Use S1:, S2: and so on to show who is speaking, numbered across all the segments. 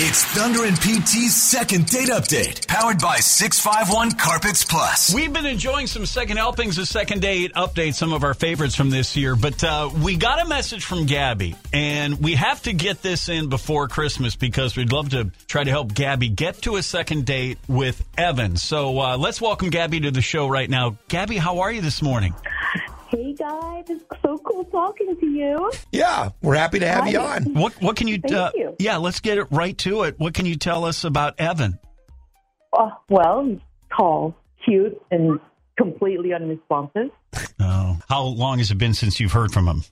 S1: It's Thunder and PT's second date update, powered by 651 Carpets Plus.
S2: We've been enjoying some second helpings of second date updates, some of our favorites from this year, but uh, we got a message from Gabby, and we have to get this in before Christmas because we'd love to try to help Gabby get to a second date with Evan. So uh, let's welcome Gabby to the show right now. Gabby, how are you this morning?
S3: Hey guys, it's so cool talking to you.
S4: Yeah, we're happy to have
S3: Hi.
S4: you on.
S2: What what can you?
S3: Thank
S2: uh,
S3: you.
S2: Yeah, let's get it right to it. What can you tell us about Evan?
S3: Oh, well, he's tall, cute, and completely unresponsive.
S2: Oh, how long has it been since you've heard from him?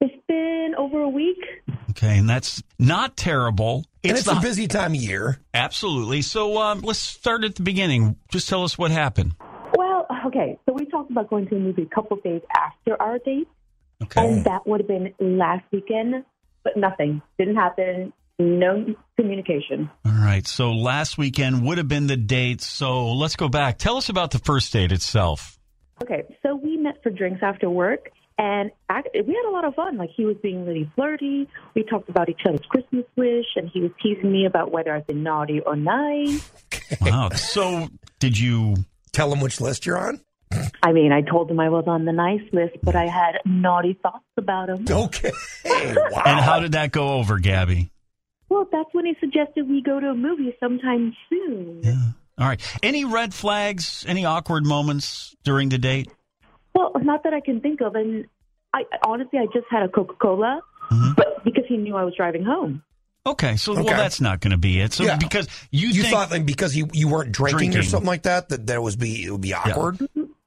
S3: It's been over a week.
S2: Okay, and that's not terrible.
S4: and it's
S2: the-
S4: a busy time of year.
S2: Absolutely. So um, let's start at the beginning. Just tell us what happened.
S3: Well, okay, so we talked about going to a movie a couple of days after our date,
S2: Okay.
S3: and that would have been last weekend, but nothing. Didn't happen. No communication.
S2: All right. So last weekend would have been the date. So let's go back. Tell us about the first date itself.
S3: Okay, so we met for drinks after work, and we had a lot of fun. Like he was being really flirty. We talked about each other's Christmas wish, and he was teasing me about whether I've been naughty or nice.
S2: Wow. so did you?
S4: Tell them which list you're on.
S3: I mean, I told him I was on the nice list, but I had naughty thoughts about him.
S4: Okay. wow.
S2: And how did that go over, Gabby?
S3: Well, that's when he suggested we go to a movie sometime soon.
S2: Yeah. All right. Any red flags? Any awkward moments during the date?
S3: Well, not that I can think of, and I honestly, I just had a Coca Cola,
S2: Mhm.
S3: but because he knew I was driving home.
S2: Okay. So
S4: Okay.
S2: well, that's not going to be it. So
S4: Yeah.
S2: because you,
S4: you
S2: think
S4: thought like because you, you weren't drinking, or something like that that that was be it would be awkward.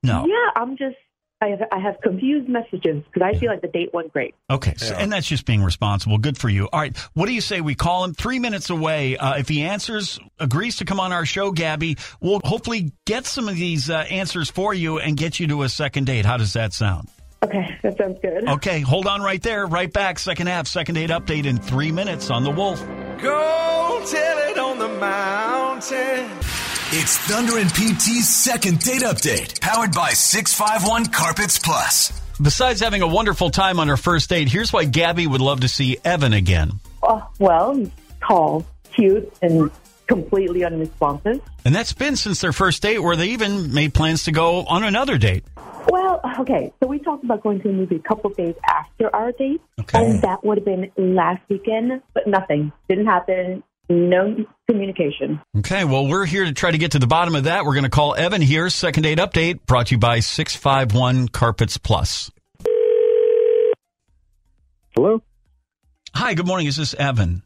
S2: no.
S3: Yeah, I'm just. I have I have confused messages because I feel like the date went great.
S2: Okay, so, and that's just being responsible. Good for you. All right, what do you say we call him three minutes away? Uh, if he answers, agrees to come on our show, Gabby, we'll hopefully get some of these uh, answers for you and get you to a second date. How does that sound?
S3: Okay, that sounds good.
S2: Okay, hold on right there. Right back. Second half, second date update in three minutes on the Wolf.
S5: Go tell it on the mountain.
S1: It's Thunder and PT's second date update, powered by 651 Carpets Plus.
S2: Besides having a wonderful time on her first date, here's why Gabby would love to see Evan again.
S3: Oh, well, he's tall, cute, and completely unresponsive.
S2: And that's been since their first date, where they even made plans to go on another date.
S3: Well, okay, so we talked about going to a movie a couple of days after our date,
S2: Okay.
S3: and that would have been last weekend, but nothing. Didn't happen. No communication.
S2: Okay, well, we're here to try to get to the bottom of that. We're going to call Evan here. Second date update brought to you by 651 Carpets Plus.
S6: Hello.
S2: Hi, good morning. Is this Evan?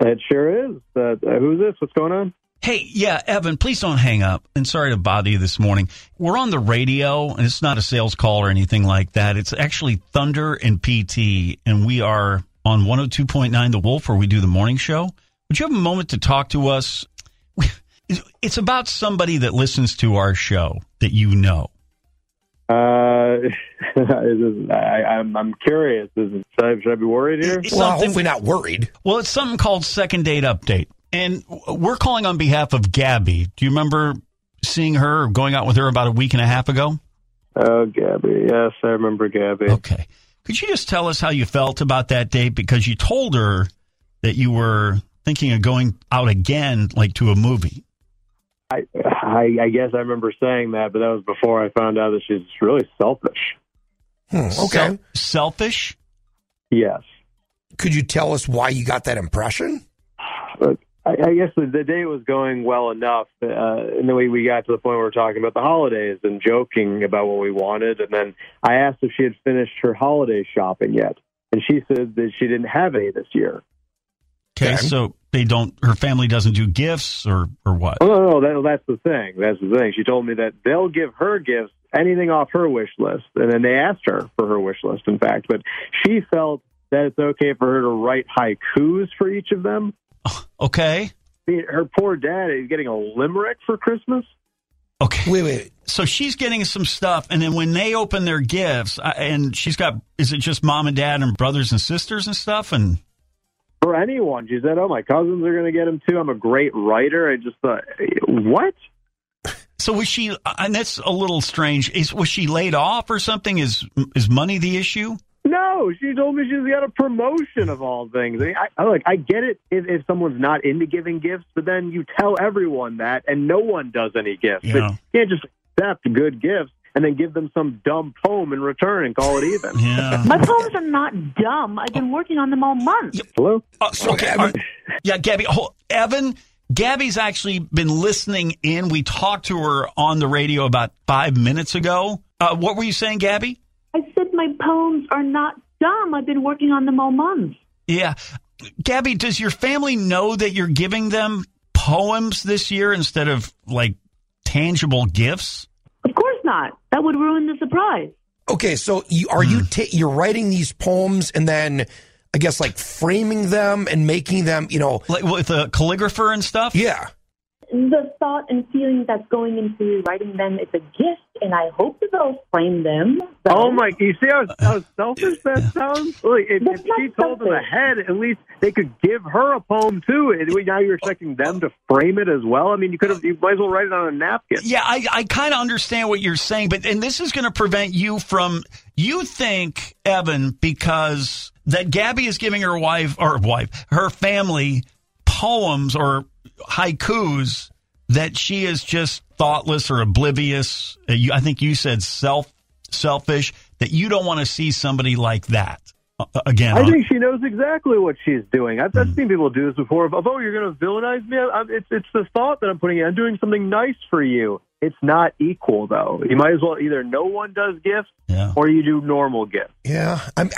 S6: It sure is. Uh, uh, who's this? What's going on?
S2: Hey, yeah, Evan, please don't hang up. And sorry to bother you this morning. We're on the radio, and it's not a sales call or anything like that. It's actually Thunder and PT, and we are on 102.9 The Wolf, where we do the morning show. Would you have a moment to talk to us? It's about somebody that listens to our show that you know.
S6: Uh, is this, I, I'm I'm curious. Is it, should, I, should I be worried here?
S4: Well,
S2: something-
S4: hopefully not worried.
S2: Well, it's something called Second Date Update. And we're calling on behalf of Gabby. Do you remember seeing her or going out with her about a week and a half ago?
S6: Oh, Gabby. Yes, I remember Gabby.
S2: Okay. Could you just tell us how you felt about that date? Because you told her that you were thinking of going out again, like to a movie.
S6: I, I I guess I remember saying that, but that was before I found out that she's really selfish.
S4: Hmm, okay.
S2: Sel- selfish?
S6: Yes.
S4: Could you tell us why you got that impression?
S6: But I, I guess the, the day was going well enough, uh, and then we, we got to the point where we are talking about the holidays and joking about what we wanted. And then I asked if she had finished her holiday shopping yet, and she said that she didn't have any this year.
S2: Okay,
S4: Okay.
S2: so they don't. Her family doesn't do gifts, or or what?
S6: Oh, no, no, that, that's the thing. That's the thing. She told me that they'll give her gifts, anything off her wish list. And then they asked her for her wish list, in fact. But she felt that it's okay for her to write haikus for each of them.
S2: Okay,
S6: her poor dad is getting a limerick for Christmas.
S2: okay.
S4: Wait, wait.
S2: So she's getting some stuff, and then when they open their gifts, and she's got, is it just mom and dad and brothers and sisters and stuff? And
S6: For anyone, she said, "Oh, my cousins are going to get them too. I'm a great writer." I just thought, what?
S2: so was she? And that's a little strange. Is was she laid off or something? Is is money the issue?
S6: No, she told me she's got a promotion of all things. I, I like, I get it if, if someone's not into giving gifts, but then you tell everyone that, and no one does any gifts. But
S2: Yeah.
S6: you can't just accept good gifts and then give them some dumb poem in return and call it even.
S2: Yeah.
S3: My poems are not dumb. I've been working on them all month.
S6: Hello?
S2: Uh, so, okay. all right. Yeah, Gabby. Hold, Evan, Gabby's actually been listening in. We talked to her on the radio about five minutes ago. Uh, what were you saying, Gabby?
S3: I said my poems are not dumb. I've been working on them all month.
S2: Yeah. Gabby, does your family know that you're giving them poems this year instead of like tangible gifts?
S3: Of course not. That would ruin the surprise.
S4: Okay, so you, are
S2: Hmm.
S4: you ta- you're writing these poems and then I guess like framing them and making them, you know,
S2: Like with a calligrapher and stuff?
S4: yeah.
S3: The thought and feeling that's going into writing them is a gift, and I hope that they'll frame them. So-
S6: Oh my! You see how, how selfish that sounds? Like, if,
S3: That's
S6: if she told them ahead, at least they could give her a poem too. And now you're expecting them to frame it as well. I mean, you could have. You might as well write it on a napkin.
S2: Yeah, I, I kind of understand what you're saying, but and this is going to prevent you from. You think Evan because that Gabby is giving her wife or wife her family poems or haikus that she is just thoughtless or oblivious. Uh, I think you said self selfish that you don't want to see somebody like that again.
S6: I
S2: on-
S6: think she knows exactly what she's doing. I've, I've seen people do this before. Of, oh, you're going to villainize me? I, it's it's the thought that I'm putting in. I'm doing something nice for you. It's not equal though. You might as well either no one does gifts
S2: Yeah.
S6: or you do normal gifts.
S4: Yeah, I'm,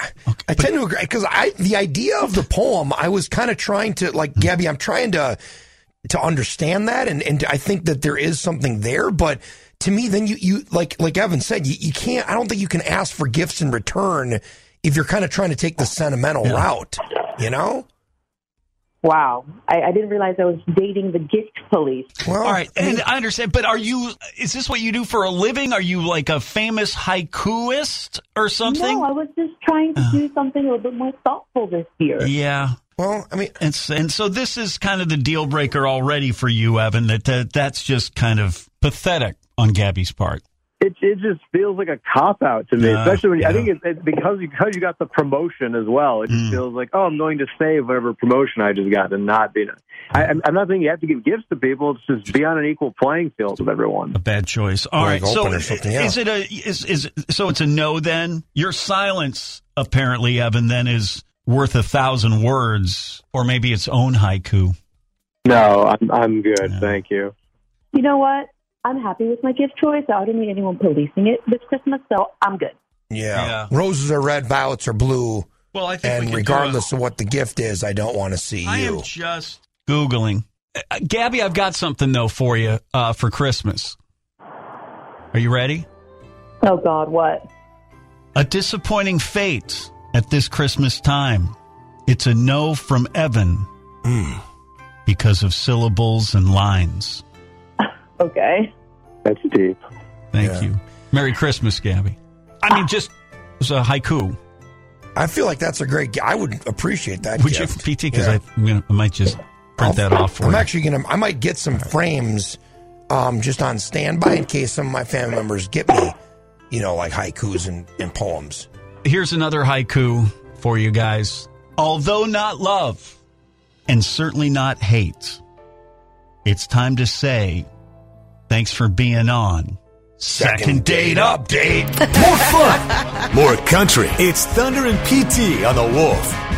S4: I tend to agree because I the idea of the poem I was kind of trying to like Gabby. I'm trying to to understand that, and and I think that there is something there. But to me, then you you like like Evan said, you, you can't. I don't think you can ask for gifts in return if you're kind of trying to take the sentimental route. You know.
S3: wow, I, I didn't realize I was dating the gift police.
S4: Well,
S2: All right, and I understand, but are you? Is this what you do for a living? Are you like a famous haikuist or something?
S3: No, I was just trying to uh-huh. do something a little bit more thoughtful this year.
S2: yeah,
S4: well, I mean,
S2: and and so this is kind of the deal breaker already for you, Evan. That, that that's just kind of pathetic on Gabby's part.
S6: It it just feels like a cop out to me,
S2: Yeah,
S6: especially when you, I think it, it, because you, because you got the promotion as well. It just
S2: Mm.
S6: feels like oh, I'm going to save whatever promotion I just got and not be. I, I'm I'm not saying you have to give gifts to people. It's just be on an equal playing field with everyone.
S2: A bad choice. All
S4: Like
S2: right, so
S4: open or something, yeah.
S2: is it a is is so it's a no then? Your silence apparently, Evan, then is worth a thousand words, or maybe its own haiku.
S6: No, I'm I'm good.
S2: Yeah.
S6: Thank you.
S3: You know what? I'm happy with my gift choice. I don't need anyone policing it this Christmas, so I'm good.
S4: yeah.
S2: Yeah.
S4: Roses are red, violets are blue,
S2: Well, I think
S4: and
S2: can do
S4: regardless of what the gift is, I don't want to see
S2: I
S4: you.
S2: am just googling. Uh, Gabby, I've got something though for you uh, for Christmas. Are you ready?
S3: Oh God, what?
S2: A disappointing fate at this Christmas time. It's a no from Evan
S4: Hmm.
S2: because of syllables and lines.
S3: Okay.
S6: That's deep.
S2: Thank
S4: Yeah.
S2: you. Merry Christmas, Gabby. I mean, just it was a haiku.
S4: I feel like that's a great. I would appreciate that.
S2: Would
S4: gift.
S2: you, PT? Because
S4: Yeah.
S2: I'm gonna, I might just print that off for
S4: I'm
S2: you.
S4: actually gonna. I might get some frames, um, just on standby in case some of my family members get me, you know, like haikus and, and poems.
S2: Here's another haiku for you guys. Although not love, and certainly not hate, it's time to say thanks for being on. Second date update.
S1: More fun, more country. It's Thunder and PT on the Wolf.